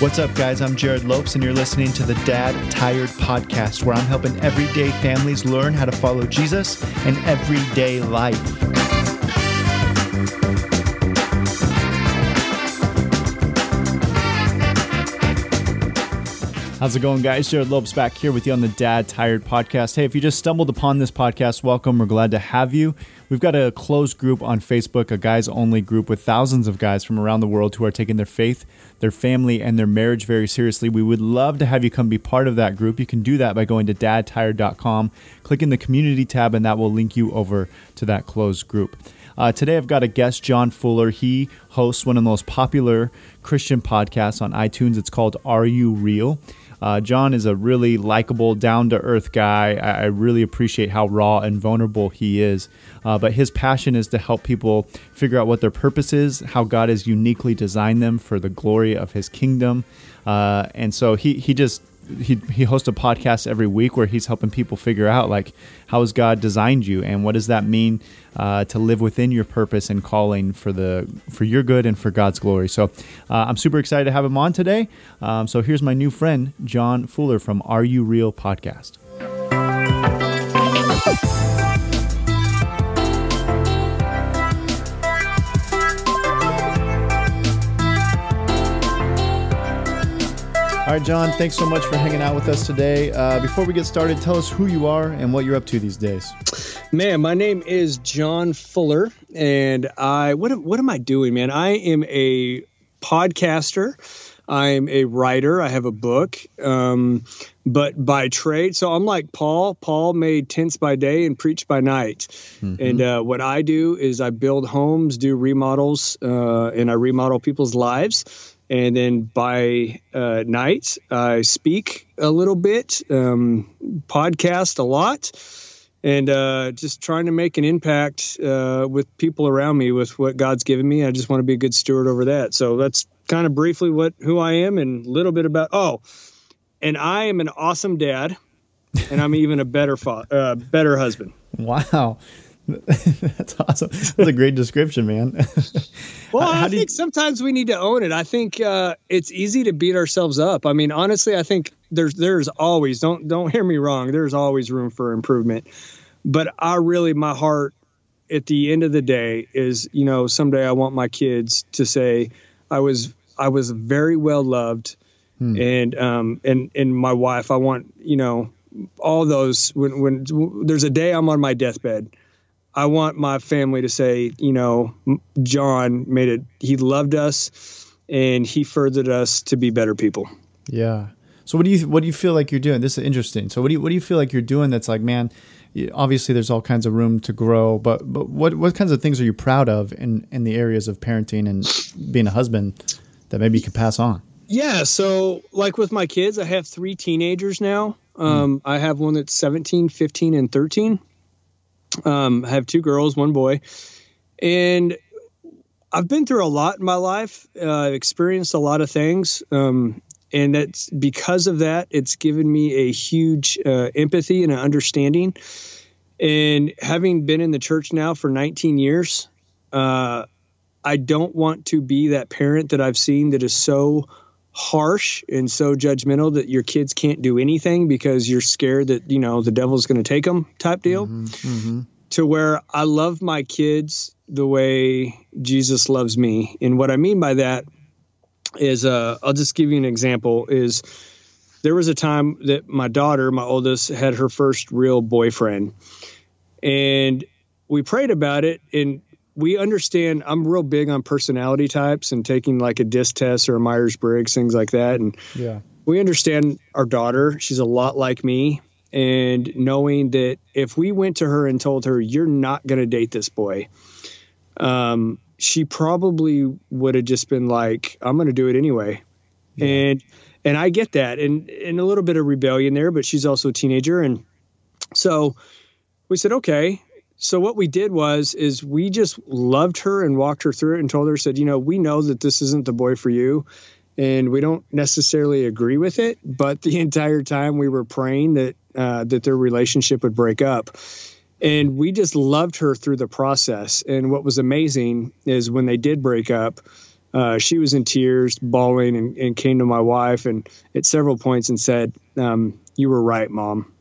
What's up, guys? I'm Jerrad Lopes, and you're listening to the Dad Tired Podcast, where I'm helping everyday families learn how to follow Jesus in everyday life. How's it going, guys? Jerrad Lopes back here with you on the Dad Tired Podcast. Hey, if you just stumbled upon this podcast, welcome. We're glad to have you. We've got a closed group on Facebook, a guys only group with thousands of guys from around the world who are taking their faith, their family, and their marriage very seriously. We would love to have you come be part of that group. You can do that by going to dadtired.com, clicking the community tab, and that will link you over to that closed group. Uh, today, I've got a guest, John Fuller. He hosts one of the most popular Christian podcasts on iTunes. It's called Are You Real? Uh, John is a really likable, down to earth guy. I, I, really appreciate how raw and vulnerable he is. Uh, but his passion is to help people figure out what their purpose is, how God has uniquely designed them for the glory of his kingdom. Uh, and so he, he just he he hosts a podcast every week where he's helping people figure out like how has God designed you and what does that mean uh, to live within your purpose and calling for the for your good and for God's glory. So uh, I'm super excited to have him on today. Um, so here's my new friend John Fuller from Are You Real podcast. All right, John, thanks so much for hanging out with us today. Uh, before we get started, tell us who you are and what you're up to these days. Man, my name is John Fuller, and I what what am I doing, man? I am a podcaster. I'm a writer. I have a book, um, but by trade, so I'm like Paul. Paul made tents by day and preached by night. Mm-hmm. And uh, what I do is I build homes, do remodels, uh, and I remodel people's lives and then by uh, night I speak a little bit, um, podcast a lot, and uh, just trying to make an impact uh, with people around me with what God's given me. I just want to be a good steward over that. So that's kind of briefly what who I am and a little bit about. Oh, and I am an awesome dad, and I'm even a better fa- uh, better husband. Wow. That's awesome. That's a great description, man. well, I think you... sometimes we need to own it. I think uh, it's easy to beat ourselves up. I mean, honestly, I think there's there's always don't don't hear me wrong. There's always room for improvement. But I really, my heart at the end of the day is, you know, someday I want my kids to say, I was I was very well loved, hmm. and um and and my wife. I want you know all those when when there's a day I'm on my deathbed I want my family to say, you know, John made it. He loved us, and he furthered us to be better people. Yeah. So what do you what do you feel like you're doing? This is interesting. So what do you what do you feel like you're doing? That's like, man, obviously there's all kinds of room to grow, but but what what kinds of things are you proud of in in the areas of parenting and being a husband that maybe you can pass on? Yeah. So like with my kids, I have three teenagers now. Hmm. Um, mm. I have one that's 17, 15, and 13 um, I have two girls, one boy, and I've been through a lot in my life. Uh, I've experienced a lot of things, um, and that's because of that. It's given me a huge uh, empathy and an understanding. And having been in the church now for 19 years, uh, I don't want to be that parent that I've seen that is so harsh and so judgmental that your kids can't do anything because you're scared that you know the devil's going to take them type deal. Mm-hmm, mm-hmm. to where i love my kids the way jesus loves me. And what i mean by that is uh, i'll just give you an example is there was a time that my daughter my oldest had her first real boyfriend. And we prayed about it and we understand I'm real big on personality types and taking like a DISC test or a Myers Briggs, things like that. And yeah, we understand our daughter. She's a lot like me. And knowing that if we went to her and told her, you're not going to date this boy, um, she probably would have just been like, I'm going to do it anyway. Yeah. And, and I get that and, and a little bit of rebellion there, but she's also a teenager. And so we said, okay, so what we did was is we just loved her and walked her through it and told her said you know we know that this isn't the boy for you and we don't necessarily agree with it but the entire time we were praying that uh, that their relationship would break up and we just loved her through the process and what was amazing is when they did break up uh, she was in tears, bawling, and, and, came to my wife and at several points and said, um, "You were right, mom."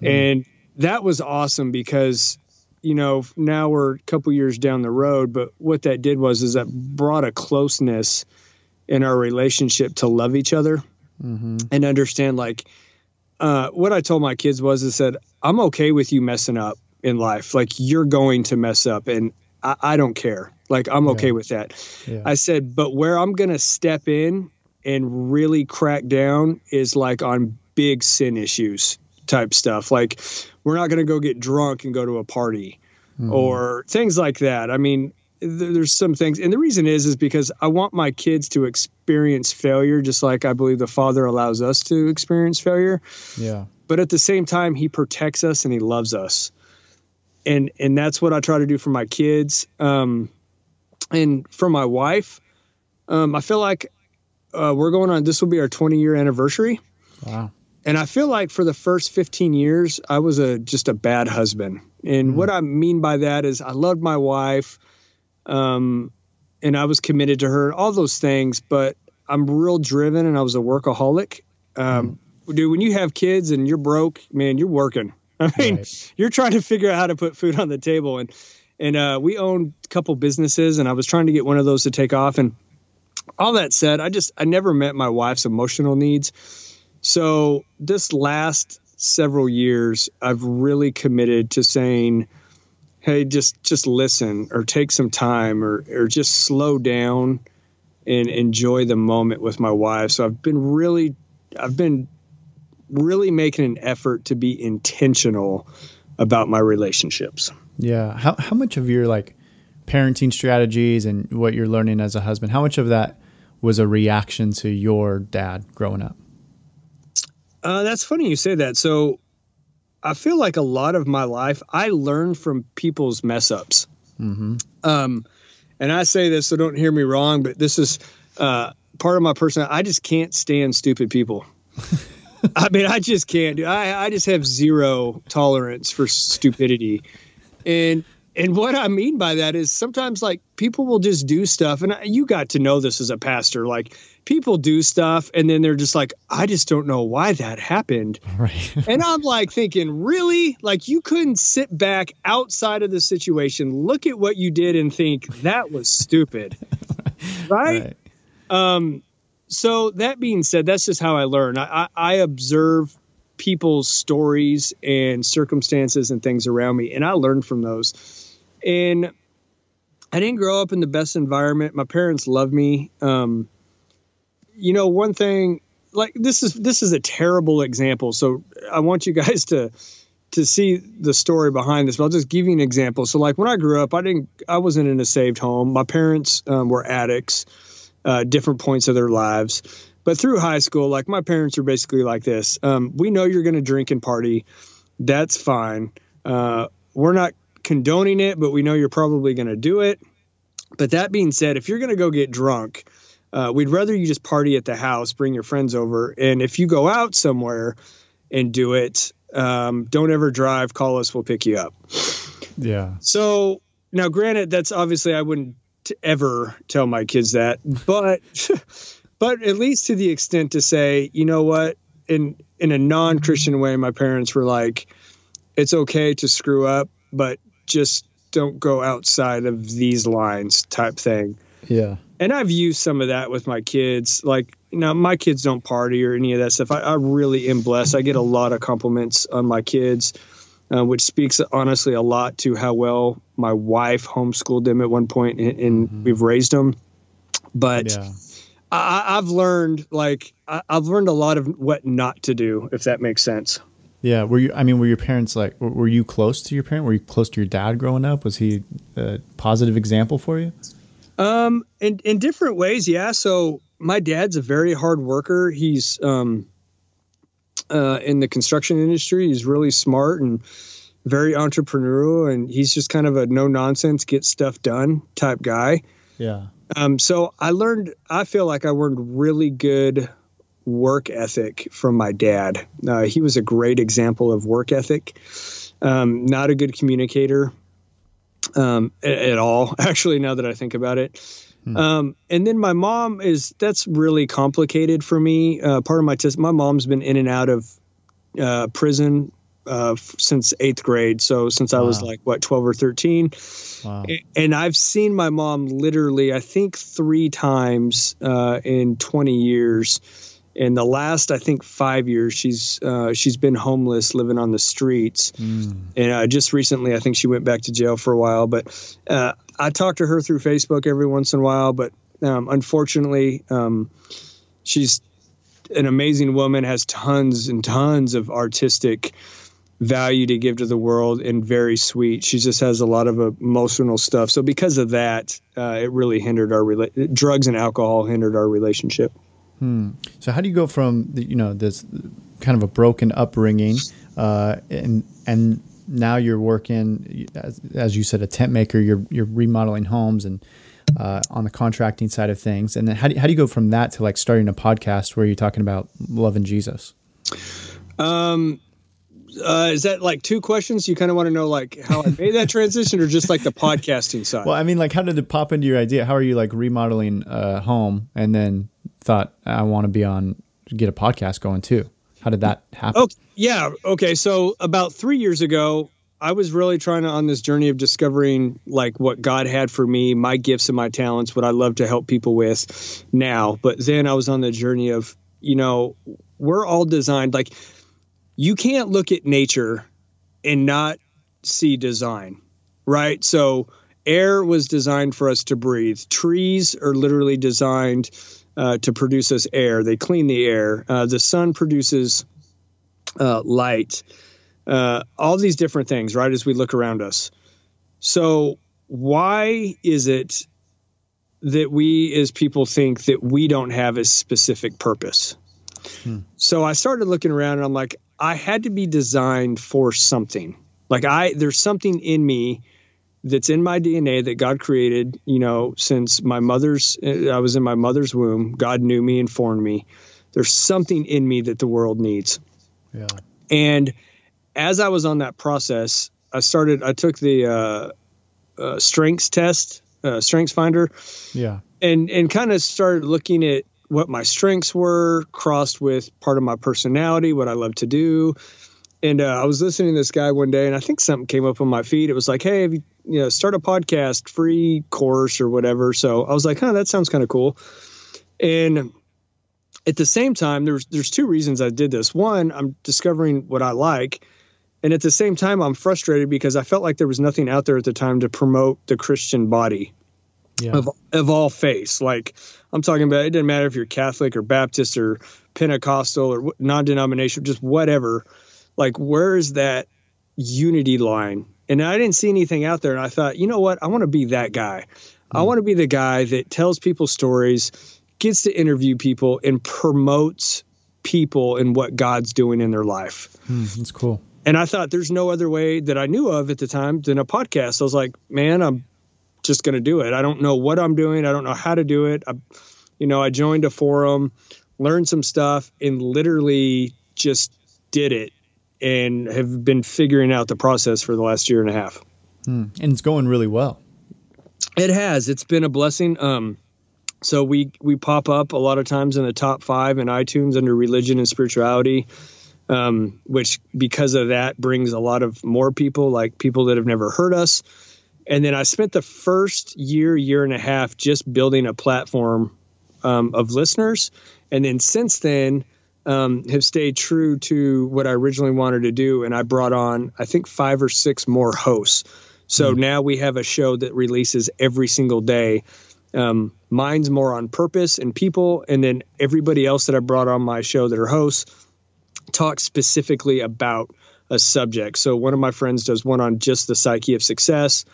Mm. And that was awesome because you know now we're a couple years down the road, but what that did was is that brought a closeness in our relationship to love each other mm-hmm. and understand like uh, what I told my kids was I said I'm okay with you messing up in life. Like you're going to mess up, and I, I don't care. Like I'm okay yeah. with that. Yeah. I said, but where I'm gonna step in and really crack down is like on big sin issues type stuff. Like we're not gonna go get drunk and go to a party mm. or things like that. I mean, there's some things and the reason is is because i want my kids to experience failure just like i believe the father allows us to experience failure yeah but at the same time he protects us and he loves us and and that's what I try to do for my kids. Um, and for my wife, um, I feel like uh, we're going on. This will be our 20 year anniversary. Wow. And I feel like for the first 15 years, I was a just a bad husband. And mm. what I mean by that is I loved my wife, um, and I was committed to her, and all those things. But I'm real driven, and I was a workaholic. Um, mm. Dude, when you have kids and you're broke, man, you're working. I mean, right. you're trying to figure out how to put food on the table, and and uh, we owned a couple businesses, and I was trying to get one of those to take off. And all that said, I just I never met my wife's emotional needs. So this last several years, I've really committed to saying, "Hey, just just listen, or take some time, or or just slow down." and enjoy the moment with my wife. So I've been really I've been really making an effort to be intentional about my relationships. Yeah. How how much of your like parenting strategies and what you're learning as a husband, how much of that was a reaction to your dad growing up? Uh, that's funny you say that. So I feel like a lot of my life I learned from people's mess ups. Mm-hmm. Um, and I say this, so don't hear me wrong, but this is uh, part of my personality. I just can't stand stupid people. I mean, I just can't do. I I just have zero tolerance for stupidity, and and what I mean by that is sometimes like people will just do stuff, and you got to know this as a pastor. Like people do stuff, and then they're just like, I just don't know why that happened. Right. and I'm like thinking, really? Like you couldn't sit back outside of the situation, look at what you did, and think that was stupid, right? right. Um so that being said, that's just how I learn. I, I, observe people's stories and circumstances and things around me, and I learn from those. And I didn't grow up in the best environment. My parents love me. Um, you know, one thing like this is this is a terrible example. So I want you guys to to see the story behind this. But I'll just give you an example. So like when I grew up, I didn't I wasn't in a saved home. My parents um, were addicts uh, different points of their lives. But through high school, like my parents are basically like this. Um, we know you're going to drink and party. That's fine. Uh, we're not condoning it, but we know you're probably going to do it. But that being said, if you're going to go get drunk, uh, we'd rather you just party at the house, bring your friends over. And if you go out somewhere and do it, um, don't ever drive, call us, we'll pick you up. Yeah. So now, granted, that's obviously I wouldn't ever tell my kids that, but but at least to the extent to say, you know what, in in a non-Christian way, my parents were like, it's okay to screw up, but just don't go outside of these lines type thing. Yeah. And I've used some of that with my kids. Like, you know, my kids don't party or any of that stuff. I, I really am blessed. I get a lot of compliments on my kids uh, which speaks honestly a lot to how well my wife homeschooled them at one point, and, and mm-hmm. we've raised them. But yeah. I, have learned like I, have learned a lot of what not to do, if that makes sense. Yeah, were you? I mean, were your parents like? Were you close to your parent? Were you close to your dad growing up? Was he a positive example for you? Um, in in different ways, yeah. So my dad's a very hard worker. He's um uh, in the construction industry. He's really smart and very entrepreneurial, and he's just kind of a no nonsense, get stuff done type guy. Yeah. Um, so I learned. I feel like I learned really good work ethic from my dad. Uh, he was a great example of work ethic. Um, not a good communicator um, at, at, all. Actually, now that I think about it, Hmm. Um, and then my mom is that's really complicated for me. Uh, part of my test, my mom's been in and out of uh, prison uh, f- since eighth grade. So since wow. I was like what twelve or thirteen, wow. and I've seen my mom literally, I think three times uh, in twenty years. In the last, I think five years, she's uh, she's been homeless, living on the streets, mm. and uh, just recently, I think she went back to jail for a while. But uh, I talk to her through Facebook every once in a while, but um, unfortunately, um, she's an amazing woman, has tons and tons of artistic value to give to the world, and very sweet. She just has a lot of emotional stuff. So because of that, uh, it really hindered our rela- drugs and alcohol hindered our relationship. Hmm. So how do you go from the, you know this kind of a broken upbringing, uh, and and now you're working as, as, you said a tent maker you're you're remodeling homes and uh, on the contracting side of things and then how do, you, how do you go from that to like starting a podcast where you're talking about loving jesus um uh, is that like two questions? You kind of want to know like how I made that transition, or just like the podcasting side? Well, I mean, like how did it pop into your idea? How are you like remodeling a home, and then thought I want to be on get a podcast going too? How did that happen? Oh, yeah. Okay. So about three years ago, I was really trying to on this journey of discovering like what God had for me, my gifts and my talents, what I love to help people with now. But then I was on the journey of, you know, we're all designed like you can't look at nature and not see design, right? So air was designed for us to breathe. Trees are literally designed uh, to produce us air. They clean the air. Uh, the sun produces uh, light. Uh, all these different things, right? As we look around us. So why is it that we as people think that we don't have a specific purpose? Hmm. So I started looking around and I'm like, I had to be designed for something. Like I, there's something in me that's in my DNA that God created, you know, since my mother's, I was in my mother's womb. God knew me and formed me. There's something in me that the world needs. Yeah. And as I was on that process, I started, I took the uh, uh, strengths test, uh, strengths finder. Yeah. And, and kind of started looking at what my strengths were, crossed with part of my personality, what I love to do. And uh, I was listening to this guy one day, and I think something came up on my feed. It was like, "Hey, you, you know, start a podcast, free course or whatever." So I was like, "Huh, that sounds kind of cool." And at the same time, there's there's two reasons I did this. One, I'm discovering what I like, and at the same time, I'm frustrated because I felt like there was nothing out there at the time to promote the Christian body yeah. of of all faiths. Like I'm talking about, it doesn't matter if you're Catholic or Baptist or Pentecostal or non-denominational, just whatever like where is that unity line? And I didn't see anything out there. And I thought, you know what? I want to be that guy. Mm. I hmm. want to be the guy that tells people stories, gets to interview people, and promotes people and what God's doing in their life. Mm, that's cool. And I thought there's no other way that I knew of at the time than a podcast. I was like, man, I'm just going to do it. I don't know what I'm doing. I don't know how to do it. I, you know, I joined a forum, learned some stuff, and literally just did it and have been figuring out the process for the last year and a half. Hmm. And it's going really well. It has. It's been a blessing. Um, so we we pop up a lot of times in the top five in iTunes under religion and spirituality, um, which because of that brings a lot of more people, like people that have never heard us. And then I spent the first year, year and a half just building a platform um, of listeners. And then since then, um, have stayed true to what I originally wanted to do, and I brought on I think five or six more hosts. So mm. now we have a show that releases every single day. Um, mine's more on purpose and people, and then everybody else that I brought on my show that are hosts talk specifically about a subject. So one of my friends does one on just the psyche of success.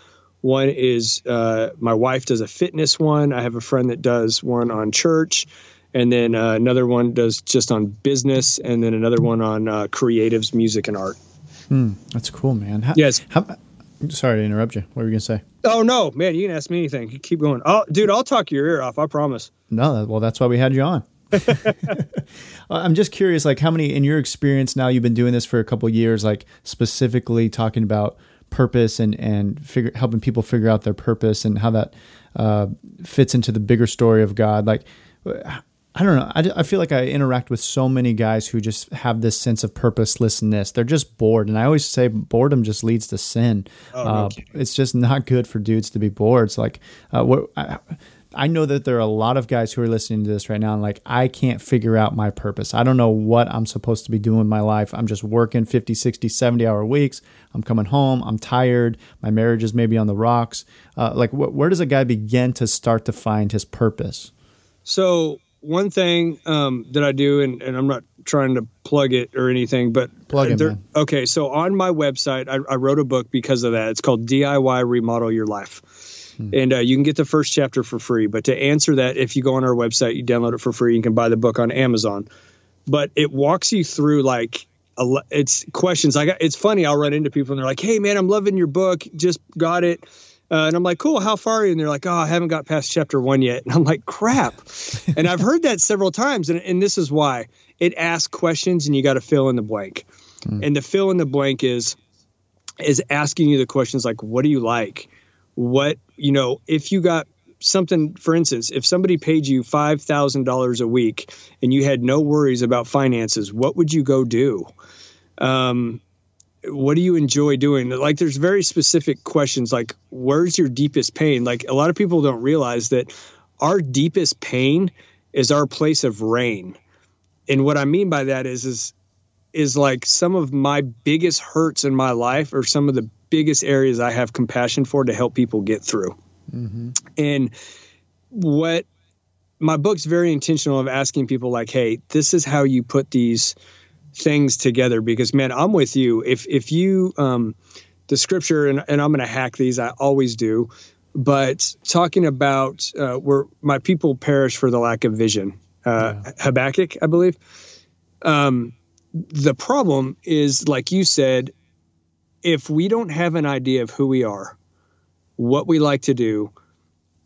One is uh, my wife does a fitness one. I have a friend that does one on church and then uh, another one does just on business, and then another one on uh, creatives, music, and art. Mm, that's cool, man. How, yes. How, sorry to interrupt you. What were you gonna say? Oh no, man! You can ask me anything. Keep going. Oh, dude, I'll talk your ear off. I promise. No, well, that's why we had you on. I'm just curious, like how many in your experience now? You've been doing this for a couple years, like specifically talking about purpose and and figure helping people figure out their purpose and how that uh, fits into the bigger story of God. Like I don't know. I, I feel like I interact with so many guys who just have this sense of purposelessness. They're just bored, and I always say boredom just leads to sin. Oh, no uh, it's just not good for dudes to be bored. It's like uh, what. I, I know that there are a lot of guys who are listening to this right now and like I can't figure out my purpose. I don't know what I'm supposed to be doing in my life. I'm just working 50, 60, 70 hour weeks. I'm coming home. I'm tired. My marriage is maybe on the rocks. Uh, like wh- where does a guy begin to start to find his purpose? So one thing um, that I do, and, and, I'm not trying to plug it or anything, but plug it. Okay, so on my website, I, I, wrote a book because of that. It's called DIY Remodel Your Life, hmm. and uh, you can get the first chapter for free. But to answer that, if you go on our website, you download it for free. You can buy the book on Amazon, but it walks you through like a, it's questions. I got. It's funny. I'll run into people and they're like, "Hey, man, I'm loving your book. Just got it." Uh, and I'm like, cool, how far are you? And they're like, oh, I haven't got past chapter one yet. And I'm like, crap. and I've heard that several times. And, and this is why it asks questions and you got to fill in the blank. Mm. And the fill in the blank is, is asking you the questions like, what do you like? What, you know, if you got something, for instance, if somebody paid you $5,000 a week and you had no worries about finances, what would you go do? Um, what do you enjoy doing? Like there's very specific questions like where's your deepest pain? Like a lot of people don't realize that our deepest pain is our place of rain and what i mean by that is is is like some of my biggest hurts in my life or some of the biggest areas i have compassion for to help people get through. Mm-hmm. and what my book's very intentional of asking people like hey this is how you put these things together because man i'm with you if if you um the scripture and, and i'm going to hack these i always do but talking about uh, where my people perish for the lack of vision uh, yeah. habakkuk i believe um the problem is like you said if we don't have an idea of who we are what we like to do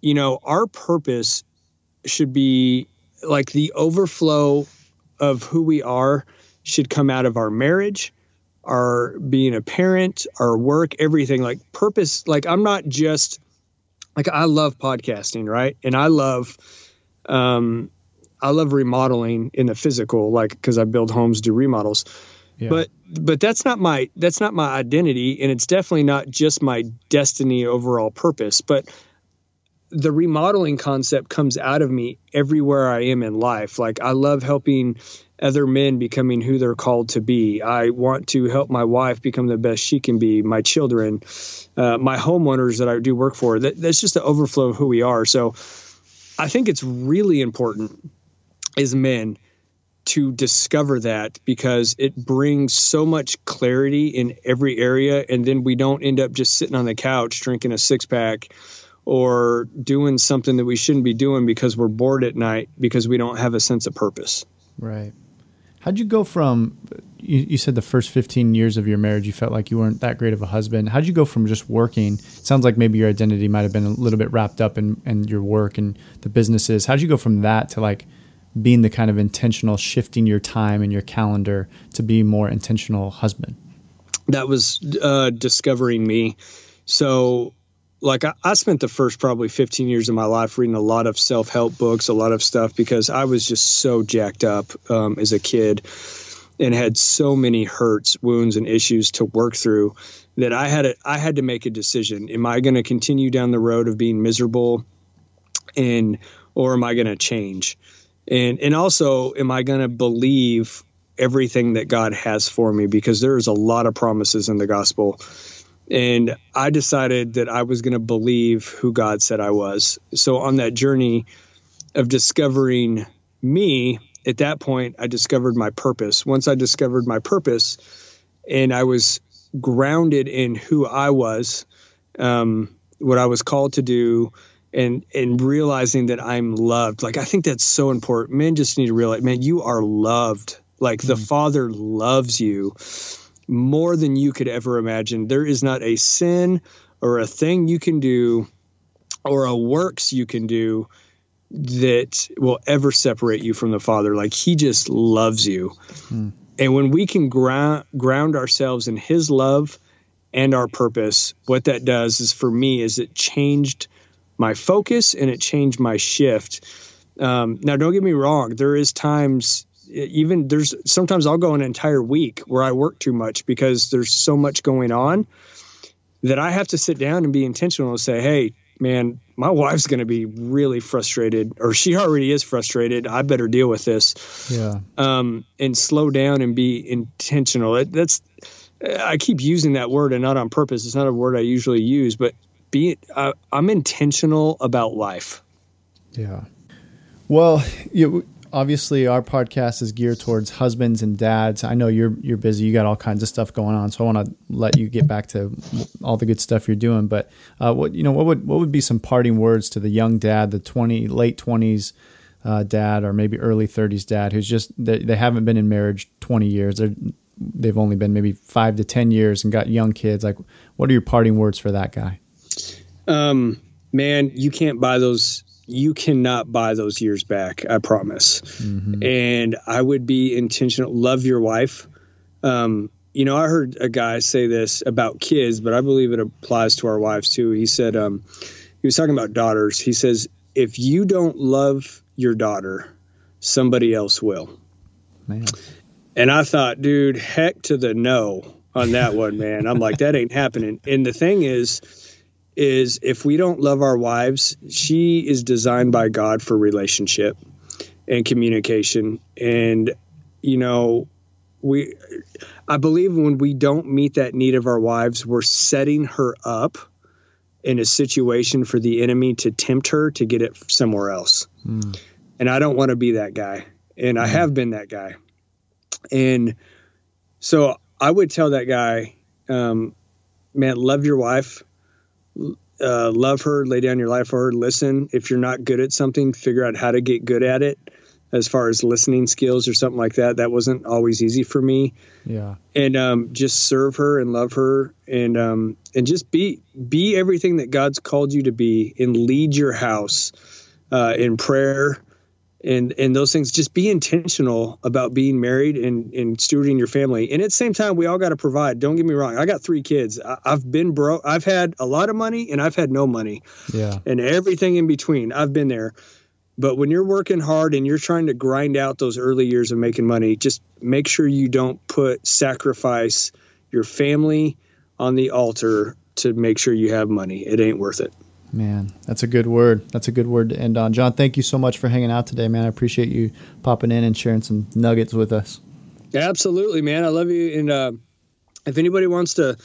you know our purpose should be like the overflow of who we are should come out of our marriage, our being a parent, our work, everything like purpose. Like I'm not just like I love podcasting, right? And I love um I love remodeling in the physical, like because I build homes, do remodels. Yeah. But but that's not my that's not my identity, and it's definitely not just my destiny overall purpose. But the remodeling concept comes out of me everywhere I am in life. Like I love helping other men becoming who they're called to be. I want to help my wife become the best she can be, my children, uh, my homeowners that I do work for. That, that's just the overflow of who we are. So I think it's really important as men to discover that because it brings so much clarity in every area. And then we don't end up just sitting on the couch drinking a six pack or doing something that we shouldn't be doing because we're bored at night because we don't have a sense of purpose. Right. How'd you go from? You, you, said the first 15 years of your marriage, you felt like you weren't that great of a husband. How'd you go from just working? Sounds like maybe your identity might have been a little bit wrapped up in, in your work and the businesses. How'd you go from that to like being the kind of intentional shifting your time and your calendar to be more intentional husband? That was uh, discovering me. So like I, I, spent the first probably 15 years of my life reading a lot of self-help books a lot of stuff because i was just so jacked up um, as a kid and had so many hurts wounds and issues to work through that i had a, I had to make a decision. Am i going to continue down the road of being miserable and or am i going to change? And and also am i going to believe everything that god has for me? Because there's a lot of promises in the gospel and I decided that I was going to believe who God said I was. So on that journey of discovering me, at that point, I discovered my purpose. Once I discovered my purpose and I was grounded in who I was, um, what I was called to do, and and realizing that I'm loved. Like I think that's so important. Men just need to realize, man, you are loved. Like mm-hmm. the mm. Father loves you more than you could ever imagine. There is not a sin or a thing you can do or a works you can do that will ever separate you from the Father. Like He just loves you. Hmm. And when we can ground ground ourselves in His love and our purpose, what that does is for me is it changed my focus and it changed my shift. Um, now, don't get me wrong. There is times, even there's sometimes I'll go an entire week where I work too much because there's so much going on that I have to sit down and be intentional and say, Hey, man, my wife's going to be really frustrated, or she already is frustrated. I better deal with this. Yeah. Um, and slow down and be intentional. It, that's I keep using that word and not on purpose. It's not a word I usually use, but be uh, I'm intentional about life. Yeah. Well, you, obviously our podcast is geared towards husbands and dads. I know you're you're busy. You got all kinds of stuff going on, so I want to let you get back to all the good stuff you're doing. But uh, what you know, what would what would be some parting words to the young dad, the twenty late twenties uh, dad, or maybe early thirties dad, who's just they, they haven't been in marriage twenty years. They're they've only been maybe five to ten years and got young kids. Like, what are your parting words for that guy? Um, man, you can't buy those you cannot buy those years back. I promise. Mm-hmm. And I would be intentional. Love your wife. Um, you know, I heard a guy say this about kids, but I believe it applies to our wives too. He said, um, he was talking about daughters. He says, if you don't love your daughter, somebody else will. Man. And I thought, dude, heck to the no on that one, man. I'm like, that ain't happening. And the thing is, is if we don't love our wives, she is designed by God for relationship and communication. And, you know, we, I believe when we don't meet that need of our wives, we're setting her up in a situation for the enemy to tempt her to get it somewhere else. Mm. And I don't want to be that guy. And I hmm. have been that guy. And so I would tell that guy, um, man, love your wife uh, love her, lay down your life for her, listen. If you're not good at something, figure out how to get good at it. As far as listening skills or something like that, that wasn't always easy for me. Yeah, and um, just serve her and love her, and um, and just be be everything that God's called you to be, and lead your house uh, in prayer and and those things just be intentional about being married and and stewarding your family. And at the same time we all got to provide. Don't get me wrong i got three kids. I, have been broke i've had a lot of money and i've had no money. Yeah. And everything in between i've been there. But when you're working hard and you're trying to grind out those early years of making money just make sure you don't put sacrifice your family on the altar to make sure you have money. It ain't worth it Man, that's a good word. That's a good word to end on. John, thank you so much for hanging out today, man. I appreciate you popping in and sharing some nuggets with us. Absolutely, man. I love you. And uh, if anybody wants to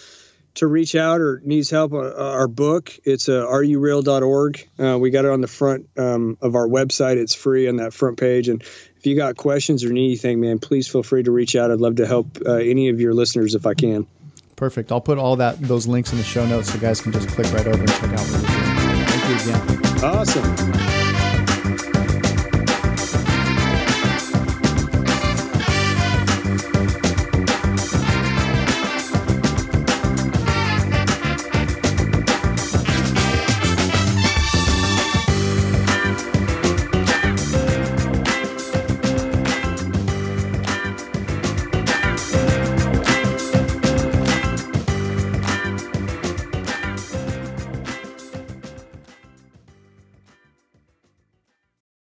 to reach out or needs help, uh, our book it's uh, areyoureal.org. Uh, we got it on the front um, of our website. It's free on that front page. And if you got questions or need anything, man, please feel free to reach out. I'd love to help uh, any of your listeners if I can. Perfect. I'll put all that those links in the show notes so guys can just click right over and check out you again. Awesome.